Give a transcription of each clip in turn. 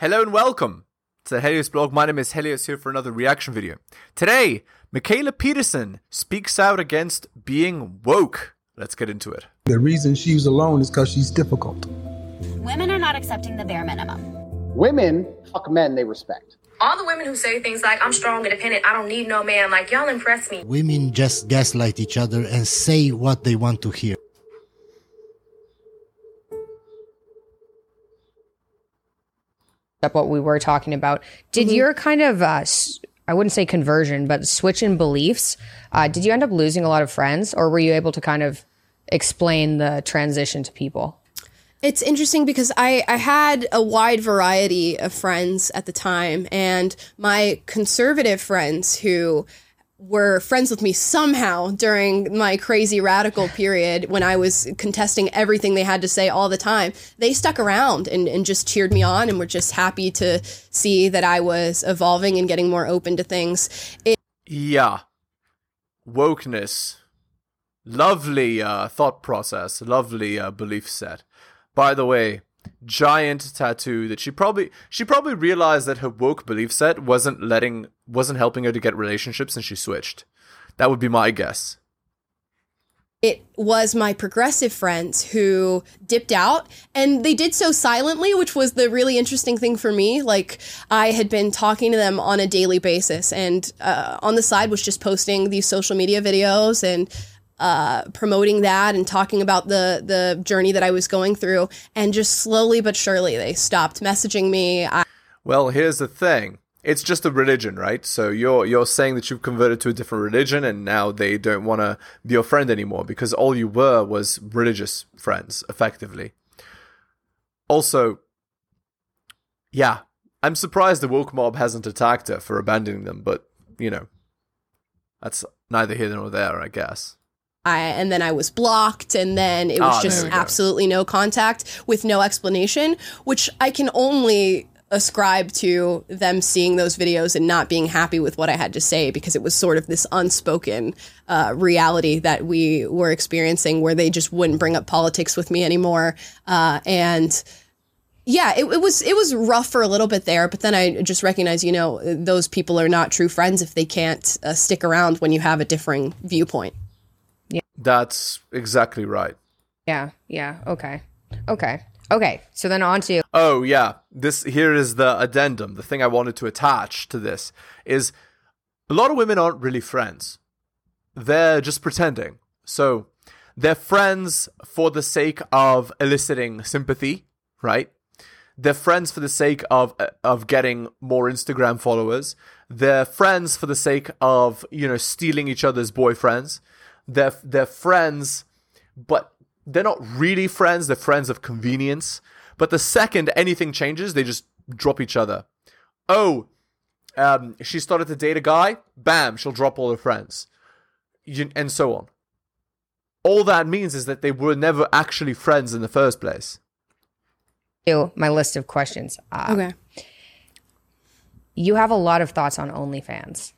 Hello and welcome to the Helios blog. My name is Helios here for another reaction video. Today, Mikhaila Peterson speaks out against being woke. Let's get into it. The reason she's alone is because she's difficult. Women are not accepting the bare minimum. Women fuck men they respect. all the women who say things like i'm strong independent i don't need no man like y'all impress me Women just gaslight each other and say what they want to hear. Up what we were talking about. Did your kind of uh, I wouldn't say conversion, but switch in beliefs? Uh, did you end up losing a lot of friends, or were you able to kind of explain the transition to people? It's interesting because I, I had a wide variety of friends at the time, and my conservative friends who were friends with me somehow during my crazy radical period when I was contesting everything they had to say all the time, they stuck around and, and just cheered me on and were just happy to see that I was evolving and getting more open to things. It, Yeah. Wokeness. Lovely uh, thought process. Lovely uh, belief set. By the way, giant tattoo that she probably she probably realized that her woke belief set wasn't letting wasn't helping her to get relationships and she switched. That would be my guess. it was my progressive friends who dipped out and they did so silently which was the really interesting thing for me like i had been talking to them on a daily basis and uh, on the side was just posting these social media videos and uh, promoting that and talking about the the journey that i was going through and just slowly but surely they stopped messaging me I, Well, here's the thing. It's just a religion, right? So you're you're saying that you've converted to a different religion and now they don't want to be your friend anymore because all you were was religious friends, effectively. Also, yeah, I'm surprised the woke mob hasn't attacked her for abandoning them, but you know, that's neither here nor there, I guess. I, and then I was blocked, and then it was there just absolutely no contact with no explanation, which I can only ascribe to them seeing those videos and not being happy with what I had to say because it was sort of this unspoken uh, reality that we were experiencing where they just wouldn't bring up politics with me anymore. Uh, and yeah, it, it was it was rough for a little bit there, but then I just recognized, you know, those people are not true friends if they can't uh, stick around when you have a differing viewpoint. That's exactly right. Yeah, yeah, okay, okay, okay. So then on to Oh yeah, this here is the addendum. The thing I wanted to attach to this is a lot of women aren't really friends. They're just pretending. So they're friends for the sake of eliciting sympathy, right? They're friends for the sake of of getting more Instagram followers. They're friends for the sake of, you know, stealing each other's boyfriends. They're they're friends but they're not really friends. They're friends of convenience. But the second anything changes, they just drop each other. Oh, um, she started to date a guy. Bam, she'll drop all her friends, You- and so on. All that means is that they were never actually friends in the first place. to my list of questions. Uh, Okay. You have a lot of thoughts on OnlyFans.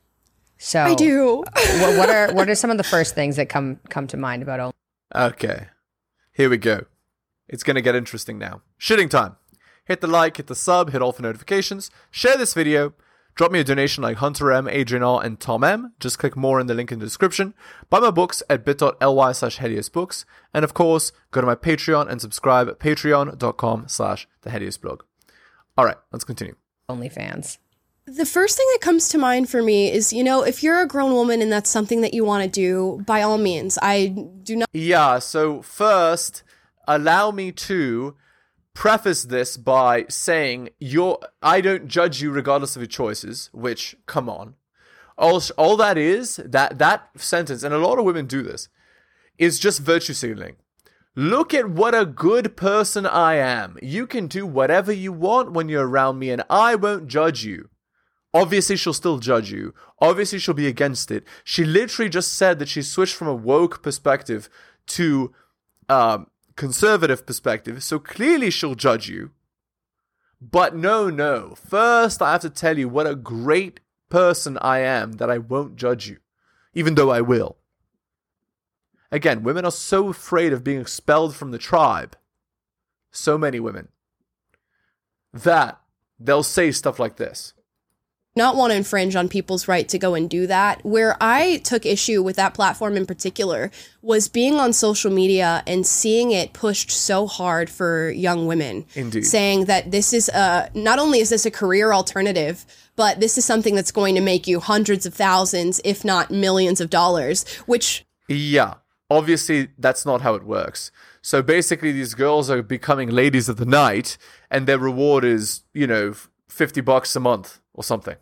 So I do. Uh, what, what are what are some of the first things that come come to mind about Only? Okay, here we go. It's gonna get interesting now. Shitting time. Hit the like, hit the sub, hit all for notifications. Share this video. Drop me a donation like Hunter M, Adrian R, and Tom M. Just click more in the link in the description. Buy my books at bit.ly slash Books. And of course, go to my Patreon and subscribe at patreon.com slash the blog. Alright, let's continue. OnlyFans? The first thing that comes to mind for me is, you know, if you're a grown woman and that's something that you want to do, by all means. I do not Yeah, so first, allow me to preface this by saying you're I don't judge you regardless of your choices, which come on. All all that is, that that sentence, and a lot of women do this, is just virtue signaling. Look at what a good person I am. You can do whatever you want when you're around me, and I won't judge you. Obviously, she'll still judge you. Obviously, she'll be against it. She literally just said that she switched from a woke perspective to um, conservative perspective. So clearly, she'll judge you. But no, no. First, I have to tell you what a great person I am that I won't judge you, even though I will. Again, women are so afraid of being expelled from the tribe. So many women. That they'll say stuff like this. Not want to infringe on people's right to go and do that. Where I took issue with that platform in particular was being on social media and seeing it pushed so hard for young women. Indeed. Saying that this is a, not only is this a career alternative, but this is something that's going to make you hundreds of thousands, if not millions of dollars, which Yeah, obviously that's not how it works. So basically, these girls are becoming ladies of the night, and their reward is, you know, fifty bucks a month or something.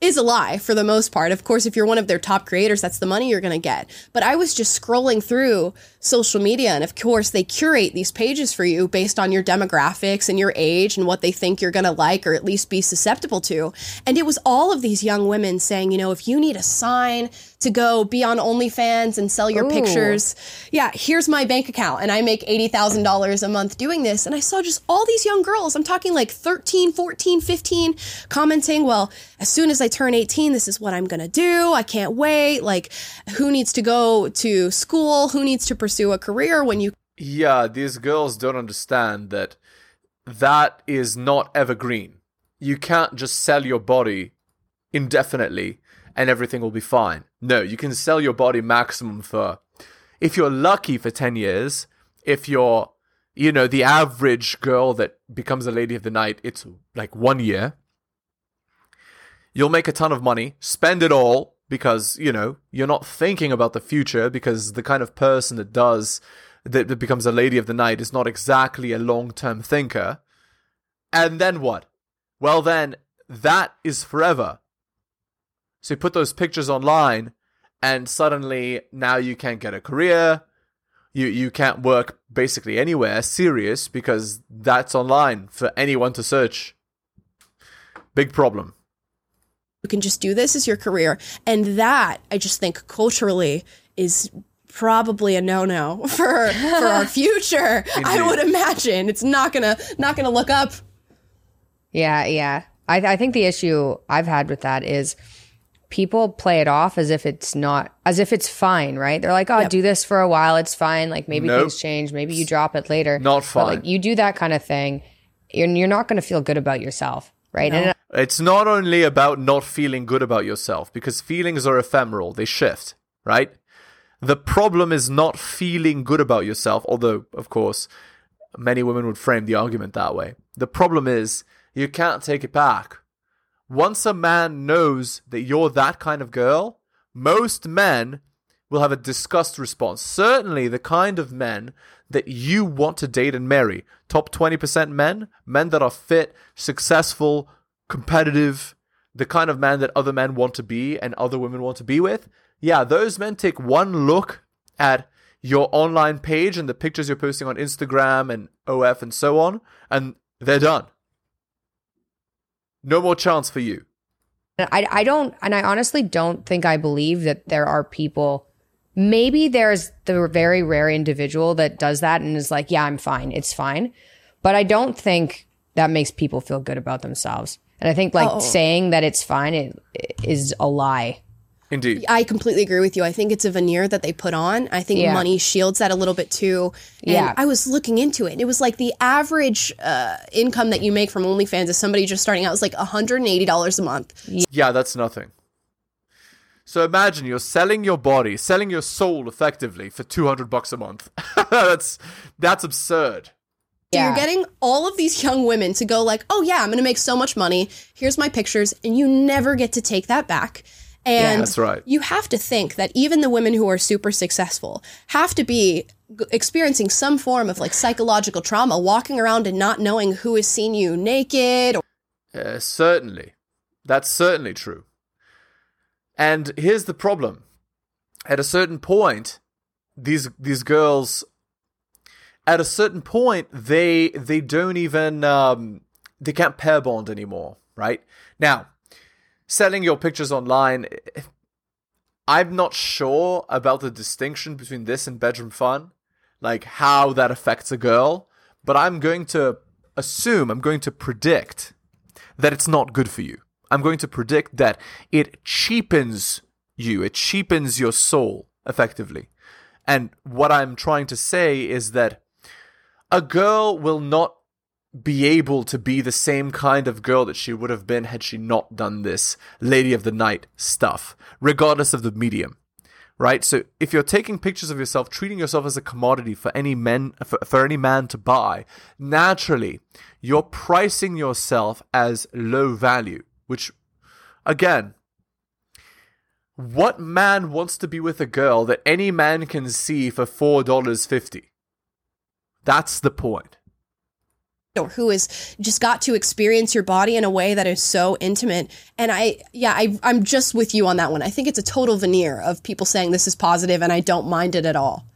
Is a lie for the most part. Of course, if you're one of their top creators, that's the money you're going to get. But I was just scrolling through social media, and of course, they curate these pages for you based on your demographics and your age and what they think you're going to like or at least be susceptible to. And it was all of these young women saying, you know, if you need a sign to go be on OnlyFans and sell your Ooh. pictures, yeah, here's my bank account, and I make $80,000 a month doing this. And I saw just all these young girls, I'm talking like 13, 14, 15, commenting, well, as soon as I turn 18, this is what I'm gonna do. I can't wait. Like, who needs to go to school? Who needs to pursue a career when you Yeah, these girls don't understand that that is not evergreen. You can't just sell your body indefinitely and everything will be fine. No, you can sell your body maximum for, if you're lucky, for 10 years. If you're, you know, the average girl that becomes a lady of the night, it's like one year. You'll make a ton of money, spend it all because, you know, you're not thinking about the future because the kind of person that does, that, that becomes a lady of the night is not exactly a long term thinker. And then what? Well, then that is forever. So you put those pictures online, and suddenly now you can't get a career. You you can't work basically anywhere serious because that's online for anyone to search. Big problem. You can just do this as your career. And that, I just think culturally is probably a no-no for for our future. I would imagine. It's not gonna not gonna look up. Yeah, yeah. I, I think the issue I've had with that is people play it off as if it's not, as if it's fine, right? They're like, oh, Yep. do this for a while. It's fine. Like maybe Nope. things change. Maybe you drop it later. Not But fine. like you do that kind of thing, and you're not going to feel good about yourself, right? And uh, It's not only about not feeling good about yourself, because feelings are ephemeral, they shift, right? The problem is not feeling good about yourself, although, of course, many women would frame the argument that way. The problem is you can't take it back. Once a man knows that you're that kind of girl, most men will have a disgust response. Certainly, the kind of men that you want to date and marry. Top 20% men, men that are fit, successful, competitive, the kind of man that other men want to be and other women want to be with. Yeah, those men take one look at your online page and the pictures you're posting on Instagram and OF and so on, and they're done. No more chance for you. I, I don't, and I honestly don't think I believe that there are people. Maybe there's the very rare individual that does that and is like, yeah, I'm fine. It's fine. But I don't think that makes people feel good about themselves. And I think like Oh. saying that it's fine it, is a lie. Indeed. I completely agree with you. I think it's a veneer that they put on. I think Yeah. money shields that a little bit too. And Yeah. I was looking into it. It was like the average uh, income that you make from OnlyFans as somebody just starting out is like $180 a month. Yeah, that's nothing. So imagine you're selling your body, selling your soul effectively for 200 bucks a month. that's that's absurd. So Yeah. you're getting all of these young women to go like, "Oh yeah, I'm going to make so much money. Here's my pictures." And you never get to take that back. And That's right. You have to think that even the women who are super successful have to be experiencing some form of like psychological trauma, walking around and not knowing who has seen you naked. Or- Uh, certainly. That's certainly true. And here's the problem. At a certain point, these these girls at a certain point they they don't even um they can't pair bond anymore, right? Now, selling your pictures online I'm not sure about the distinction between this and bedroom fun, like how that affects a girl, but I'm going to assume, I'm going to predict that it's not good for you. I'm going to predict that it cheapens you, it cheapens your soul effectively. And what I'm trying to say is that a girl will not be able to be the same kind of girl that she would have been had she not done this Lady of the Night stuff, regardless of the medium. Right? So if you're taking pictures of yourself, treating yourself as a commodity for any men for, for any man to buy, naturally you're pricing yourself as low value, which again, what man wants to be with a girl that any man can see for $4.50? That's the point. or who has just got to experience your body in a way that is so intimate. And I, yeah, I, I'm just with you on that one. I think it's a total veneer of people saying this is positive and I don't mind it at all.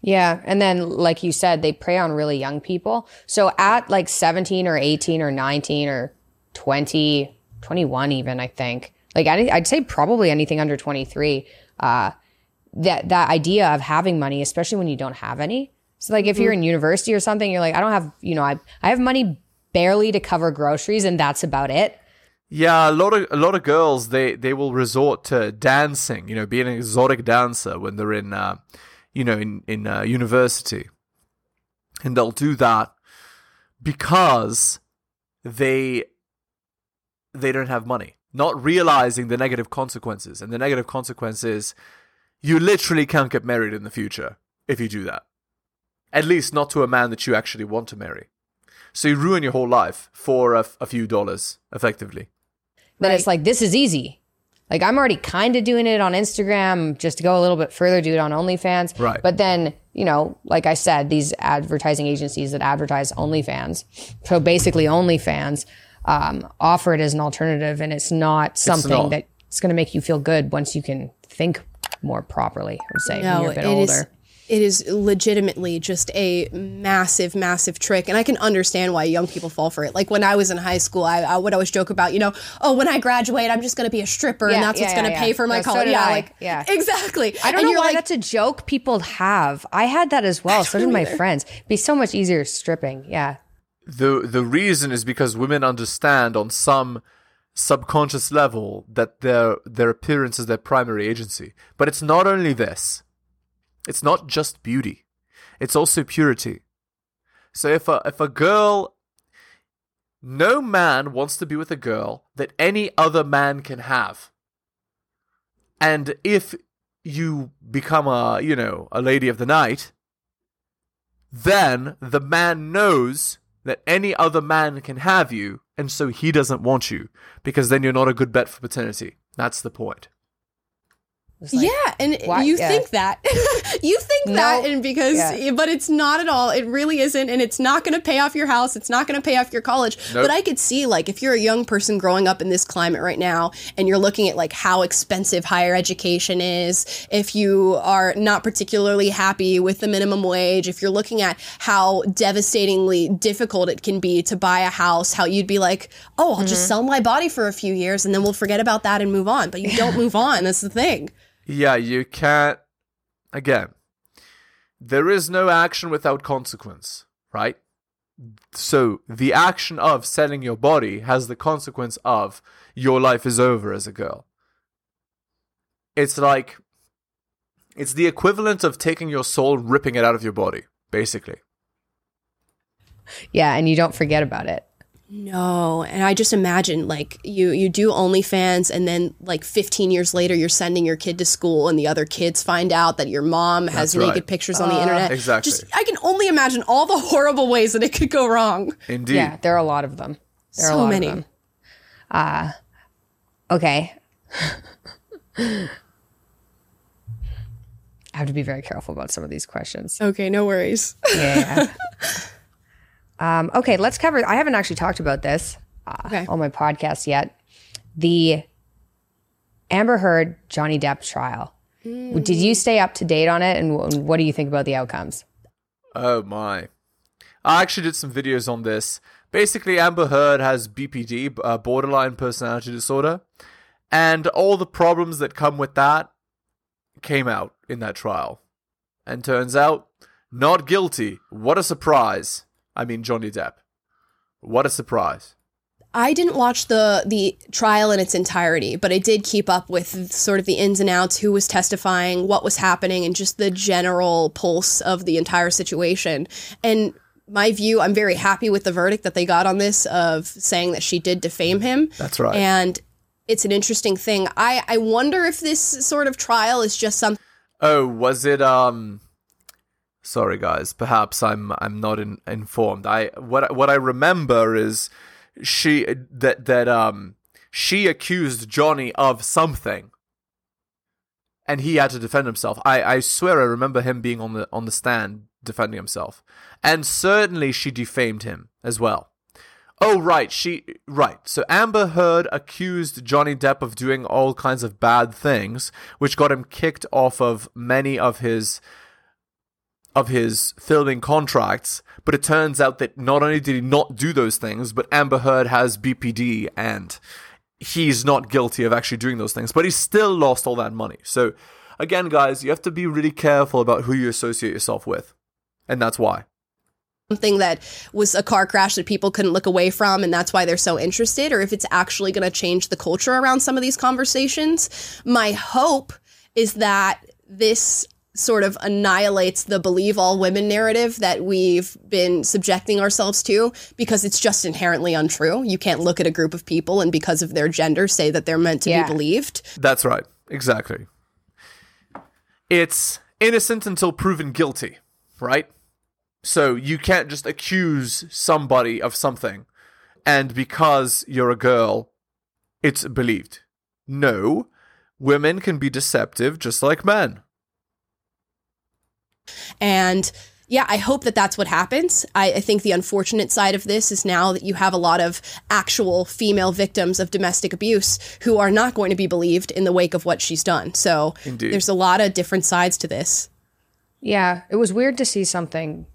Yeah. And then, like you said, they prey on really young people. So at like 17 or 18 or 19 or 20, 21, even, I think, like I'd, I'd say probably anything under 23, uh, that, that idea of having money, especially when you don't have any. So like if you're in university or something, you're like, I don't have, you know, I, I have money barely to cover groceries and that's about it. Yeah, a lot of a lot of girls they they will resort to dancing, you know, being an exotic dancer when they're in, uh, you know, in in uh, university, and they'll do that because they they don't have money, not realizing the negative consequences, and the negative consequences you literally can't get married in the future if you do that. At least not to a man that you actually want to marry. So you ruin your whole life for a, a few dollars, effectively. Then it's like, this is easy. Like I'm already kind of doing it on Instagram just to go a little bit further, do it on OnlyFans. Right. But then, you know, like I said, these advertising agencies that advertise OnlyFans, so basically OnlyFans, um, offer it as an alternative and it's not something not. that's going to make you feel good once you can think more properly, I would say, when No, you're a bit older. Is- it is legitimately just a massive, massive trick, and I can understand why young people fall for it. Like when I was in high school, I, I would always joke about, you know, oh, when I graduate, I'm just going to be a stripper, Yeah, and that's yeah, what's going to pay for my No, college. did yeah, I. like Yeah. exactly. I don't And know why like, that's a joke people have. I had that as well. So did my friends. It'd be so much easier stripping. Yeah. The the reason is because women understand on some subconscious level that their their appearance is their primary agency. But it's not only this. It's not just beauty. It's also purity. So if a if a girl no man wants to be with a girl that any other man can have. And if you become a, you know, a lady of the night, then the man knows that any other man can have you, and so he doesn't want you, because then you're not a good bet for paternity. That's the point. Like- yeah, and Why- you yeah. think that. you think No. that and because Yeah. but it's not at all. It really isn't and it's not going to pay off your house. It's not going to pay off your college. Nope. But I could see like if you're a young person growing up in this climate right now and you're looking at like how expensive higher education is, if you are not particularly happy with the minimum wage, if you're looking at how devastatingly difficult it can be to buy a house, how you'd be like, "Oh, I'll just mm-hmm. sell my body for a few years and then we'll forget about that and move on." But you don't move on. That's the thing. Yeah, you can't. Again, there is no action without consequence, right? So the action of selling your body has the consequence of your life is over as a girl. It's like. It's the equivalent of taking your soul, ripping it out of your body, basically. Yeah. And you don't forget about it. No, and I just imagine like you you do OnlyFans, and then like 15 years later, you're sending your kid to school, and the other kids find out that your mom has That's right. naked pictures on the internet. exactly. Just I can only imagine all the horrible ways that it could go wrong. Indeed. Yeah. There are a lot of them. There are So a lot many. of them. Uh, okay. I have to be very careful about some of these questions. Okay, no worries. Yeah. um, okay, let's cover. I haven't actually talked about this uh, Okay. on my podcast yet. The Amber Heard Johnny Depp trial. Did you stay up to date on it, and wh- what do you think about the outcomes? Oh my. I actually did some videos on this. Basically, Amber Heard has BPD, uh, borderline personality disorder, and all the problems that come with that came out in that trial. And turns out, not guilty. What a surprise. I mean, Johnny Depp. What a surprise. I didn't watch the the trial in its entirety, but I did keep up with sort of the ins and outs, who was testifying, what was happening, and just the general pulse of the entire situation. And my view, I'm very happy with the verdict that they got on this of saying that she did defame him. That's right. And it's an interesting thing. I, I wonder if this sort of trial is just something Oh, was it um Sorry guys, perhaps I'm I'm not in, informed. I what what I remember is she that that um she accused Johnny of something and he had to defend himself. I, I swear I remember him being on the on the stand defending himself. And certainly she defamed him as well. Oh right, she right. So Amber Heard accused Johnny Depp of doing all kinds of bad things, which got him kicked off of many of his of his filming contracts. But it turns out that not only did he not do those things, but Amber Heard has BPD and he's not guilty of actually doing those things, but he still lost all that money. So again, guys, you have to be really careful about who you associate yourself with. And that's why. something that was a car crash that people couldn't look away from and that's why they're so interested or if it's actually going to change the culture around some of these conversations my hope is that this sort of annihilates the believe all women narrative that we've been subjecting ourselves to because it's just inherently untrue you can't look at a group of people and because of their gender say that they're meant to Yeah. be believed That's right. Exactly. It's innocent until proven guilty, right? So you can't just accuse somebody of something and because you're a girl, it's believed. No, women can be deceptive just like men. And yeah, I hope that that's what happens. I, I think the unfortunate side of this is now that you have a lot of actual female victims of domestic abuse who are not going to be believed in the wake of what she's done. So Indeed. there's a lot of different sides to this. Yeah, it was weird to see something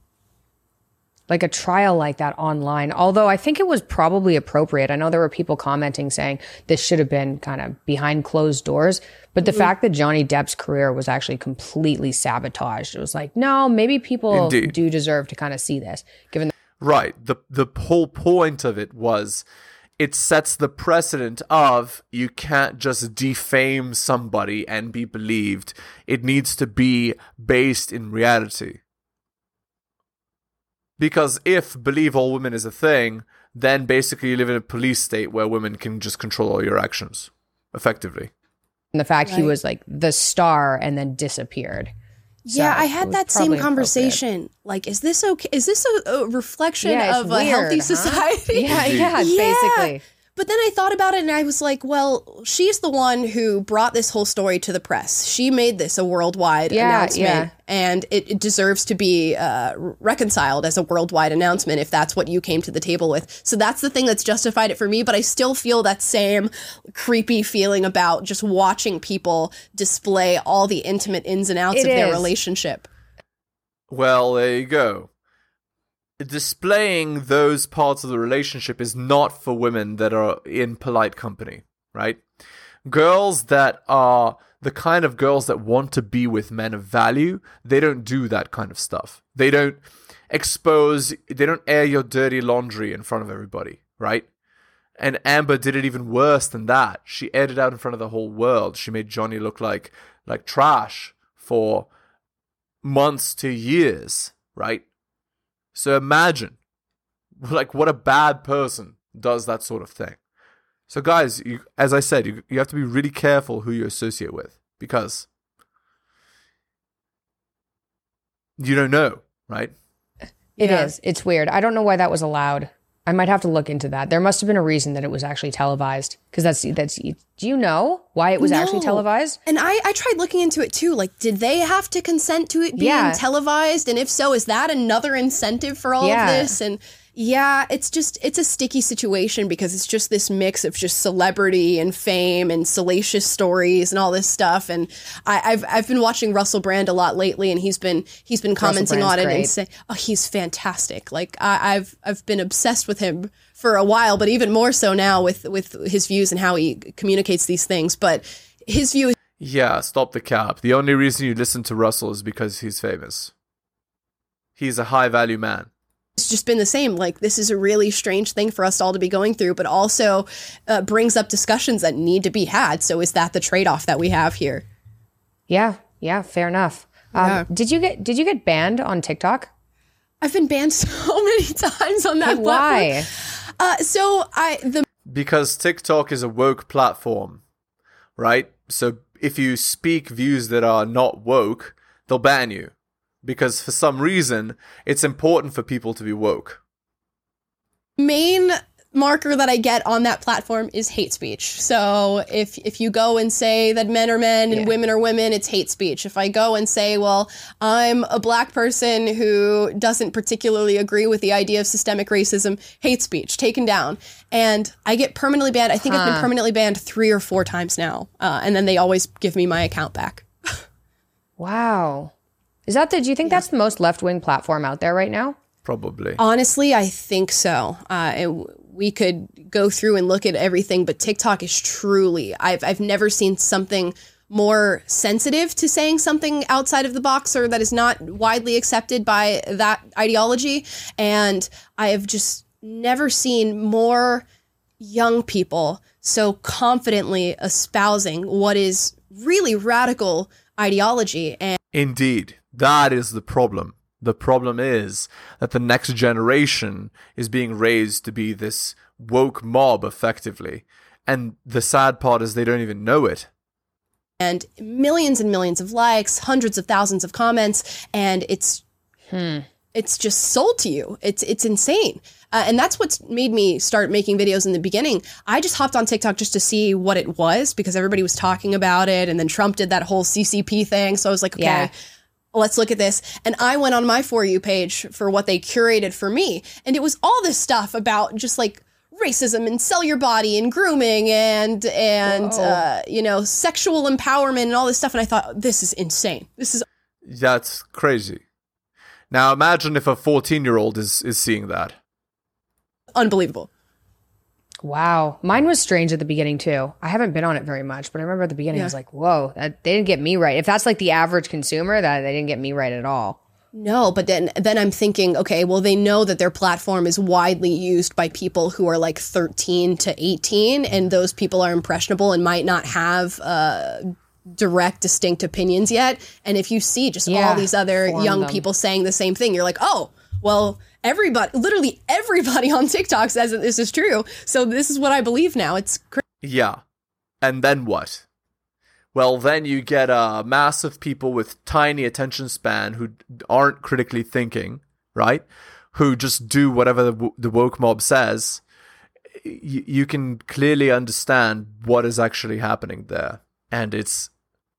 like a trial like that online. Although I think it was probably appropriate. I know there were people commenting saying this should have been kind of behind closed doors. But the Mm-hmm. fact that Johnny Depp's career was actually completely sabotaged, it was like, no, maybe people Indeed. do deserve to kind of see this, given Right. The the whole point of it was it sets the precedent of you can't just defame somebody and be believed. It needs to be based in reality. Because if believe all women is a thing, then basically you live in a police state where women can just control all your actions effectively. the fact he was like the star and then disappeared. yeah, I had that same conversation. Like, is this okay? Is this a, a reflection Yeah, it's of a healthy huh? society? Yeah, yeah, Yeah. basically. But then I thought about it and I was like, well, she's the one who brought this whole story to the press. She made this a worldwide Yeah, announcement. yeah. And it, it deserves to be uh, reconciled as a worldwide announcement if that's what you came to the table with. So that's the thing that's justified it for me. But I still feel that same creepy feeling about just watching people display all the intimate ins and outs It of their relationship. Well, there you go. Displaying those parts of the relationship is not for women that are in polite company, right? Girls that are the kind of girls that want to be with men of value, they don't do that kind of stuff. They don't expose, they don't air your dirty laundry in front of everybody, right? And Amber did it even worse than that. She aired it out in front of the whole world. She made Johnny look like like trash for months to years, right? So imagine, like, what a bad person does that sort of thing. So, guys, you, as I said, you, you have to be really careful who you associate with because you don't know, right? It Yeah. is. It's weird. I don't know why that was allowed. I might have to look into that. There must have been a reason that it was actually televised. Because that's that's. Do you know why it was actually televised? And I, I tried looking into it too. Like, did they have to consent to it being Yeah. televised? And if so, is that another incentive for all Yeah. of this? And yeah, it's just it's a sticky situation because it's just this mix of just celebrity and fame and salacious stories and all this stuff. And I, I've I've been watching Russell Brand a lot lately, and he's been he's been commenting on it and saying, oh, he's fantastic. Like I, I've I've been obsessed with him for a while, but even more so now with with his views and how he communicates these things. But his view is Yeah, stop the cap. The only reason you listen to Russell is because he's famous. He's a high value man. it's just been the same. Like this is a really strange thing for us all to be going through, but also uh, brings up discussions that need to be had. So is that the trade off that we have here? Yeah. Yeah. Fair enough. Um, Yeah. Did you get Did you get banned on TikTok? I've been banned so many times on that Hey, platform. why? Uh, so I the Because TikTok is a woke platform, right? So if you speak views that are not woke, they'll ban you. Because for some reason, it's important for people to be woke. main marker that I get on that platform is hate speech. So if if you go and say that men are men and Yeah. women are women, it's hate speech. If I go and say, well, I'm a black person who doesn't particularly agree with the idea of systemic racism, hate speech, taken down. And I get permanently banned. I think I've been permanently banned three or four times now. Uh, and then they always give me my account back. Wow. Is that the? Do you think that's the most left wing platform out there right now? Probably. Honestly, I think so. Uh, it, we could go through and look at everything, but TikTok is truly, I've, I've never seen something more sensitive to saying something outside of the box or that is not widely accepted by that ideology. And I have just never seen more young people so confidently espousing what is really radical ideology. And Indeed, that is the problem. The problem is that the next generation is being raised to be this woke mob effectively. And the sad part is they don't even know it. and millions and millions of likes, hundreds of thousands of comments, and it's it's just sold to you. It's it's insane, uh, and that's what's made me start making videos in the beginning. I just hopped on TikTok just to see what it was because everybody was talking about it, and then Trump did that whole CCP thing. So I was like, okay. Yeah. Let's look at this. And I went on my For You page for what they curated for me. And it was all this stuff about just like racism and sell your body and grooming and and uh, you know sexual empowerment and all this stuff and i thought this is insane this is That's crazy. Now imagine if a 14 year old is, is seeing that. unbelievable Wow. Mine was strange at the beginning too. I haven't been on it very much, but I remember at the beginning I was like, whoa, that, they didn't get me right. If that's like the average consumer, that they didn't get me right at all. no but then then i'm thinking okay well they know that their platform is widely used by people who are like 13 to 18 and those people are impressionable and might not have uh direct distinct opinions yet and if you see just all these other young them. people saying the same thing you're like oh well everybody literally everybody on tiktok says that this is true so this is what i believe now it's crazy Yeah. And then what? Well, then you get a mass of people with tiny attention span who aren't critically thinking, right? Who just do whatever the, the woke mob says. Y- you can clearly understand what is actually happening there, and it's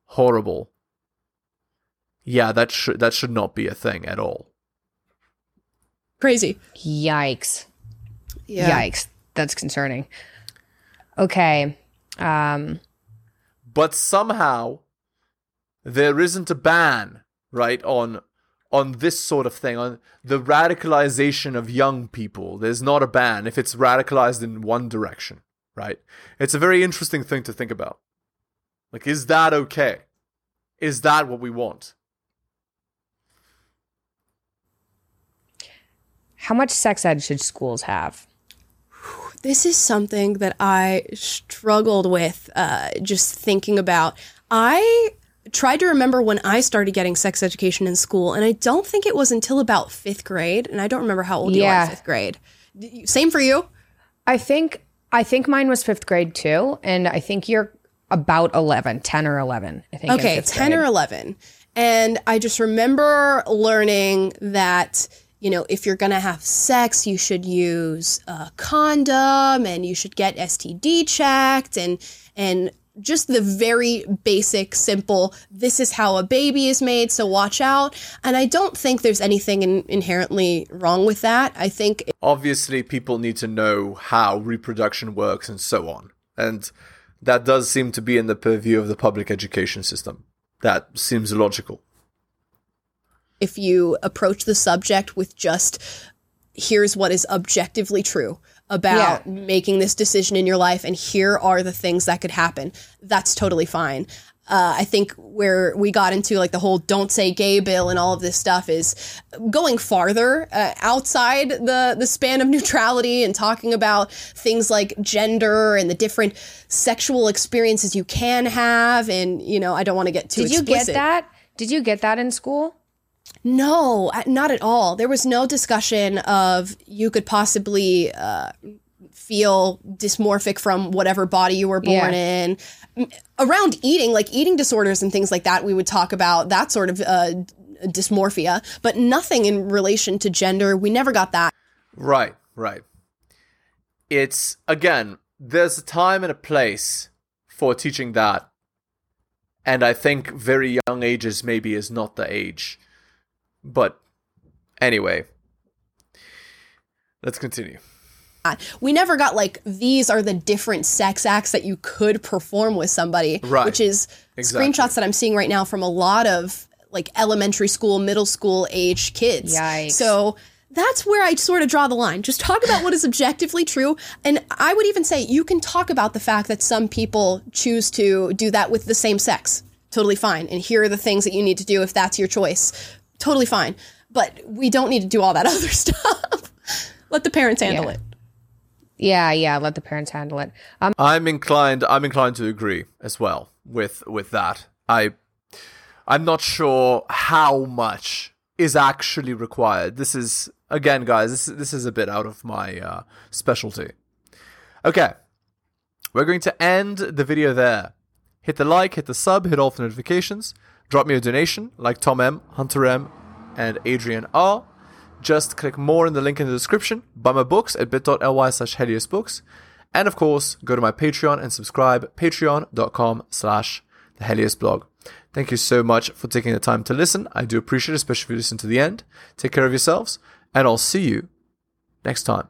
horrible. Yeah, that should that should not be a thing at all. Crazy Yikes. Yikes. That's concerning. Okay. Um, but somehow there isn't a ban right on on this sort of thing on the radicalization of young people there's not a ban if it's radicalized in one direction right it's a very interesting thing to think about like is that okay is that what we want how much sex ed should schools have? this is something that I struggled with uh, just thinking about. I tried to remember when I started getting sex education in school, and I don't think it was until about fifth grade, and I don't remember how old you are in fifth grade. Same for you? I think I think mine was fifth grade too, and I think you're about 11, 10 or 11. I think. Okay, fifth 10 or 11. And I just remember learning that, you know, if you're going to have sex, you should use a condom and you should get STD checked and, and, just the very basic, simple, this is how a baby is made, so watch out. And I don't think there's anything in, inherently wrong with that. I think obviously people need to know how reproduction works and so on and that does seem to be in the purview of the public education system that seems logical if you approach the subject with just here's what is objectively true about making this decision in your life and here are the things that could happen that's totally fine uh, i think where we got into like the whole don't say gay bill and all of this stuff is going farther uh, outside the the span of neutrality and talking about things like gender and the different sexual experiences you can have and you know i don't want to get too Did you explicit. get that? Did you get that in school? No, not at all. There was no discussion of you could possibly uh, feel dysmorphic from whatever body you were born Yeah. in. Around eating, like eating disorders and things like that, we would talk about that sort of uh, dysmorphia, but nothing in relation to gender. We never got that. Right, right. It's again, there's a time and a place for teaching that. And I think very young ages maybe is not the age. But anyway, let's continue. Uh, we never got like these are the different sex acts that you could perform with somebody, Right. which is Exactly. screenshots that I'm seeing right now from a lot of like elementary school, middle school age kids. Yikes. So that's where I sort of draw the line. Just talk about what is objectively true. And I would even say you can talk about the fact that some people choose to do that with the same sex. Totally fine. And here are the things that you need to do if that's your choice. Totally fine. But we don't need to do all that other stuff. Let the parents handle Yeah. it. Yeah, yeah. Let the parents handle it. Um, I'm inclined I'm inclined to agree as well with with that. I I'm not sure how much is actually required. This is again guys, this this is a bit out of my uh, specialty. Okay. We're going to end the video there. Hit the like, hit the sub, hit all the notifications. Drop me a donation like Tom M, Hunter M, and Adrian R. Just click more in the link in the description. Buy my books at bit.ly slash books. And of course, go to my Patreon and subscribe, patreon.com slash the Helios blog. Thank you so much for taking the time to listen. I do appreciate it, especially if you listen to the end. Take care of yourselves, and I'll see you next time.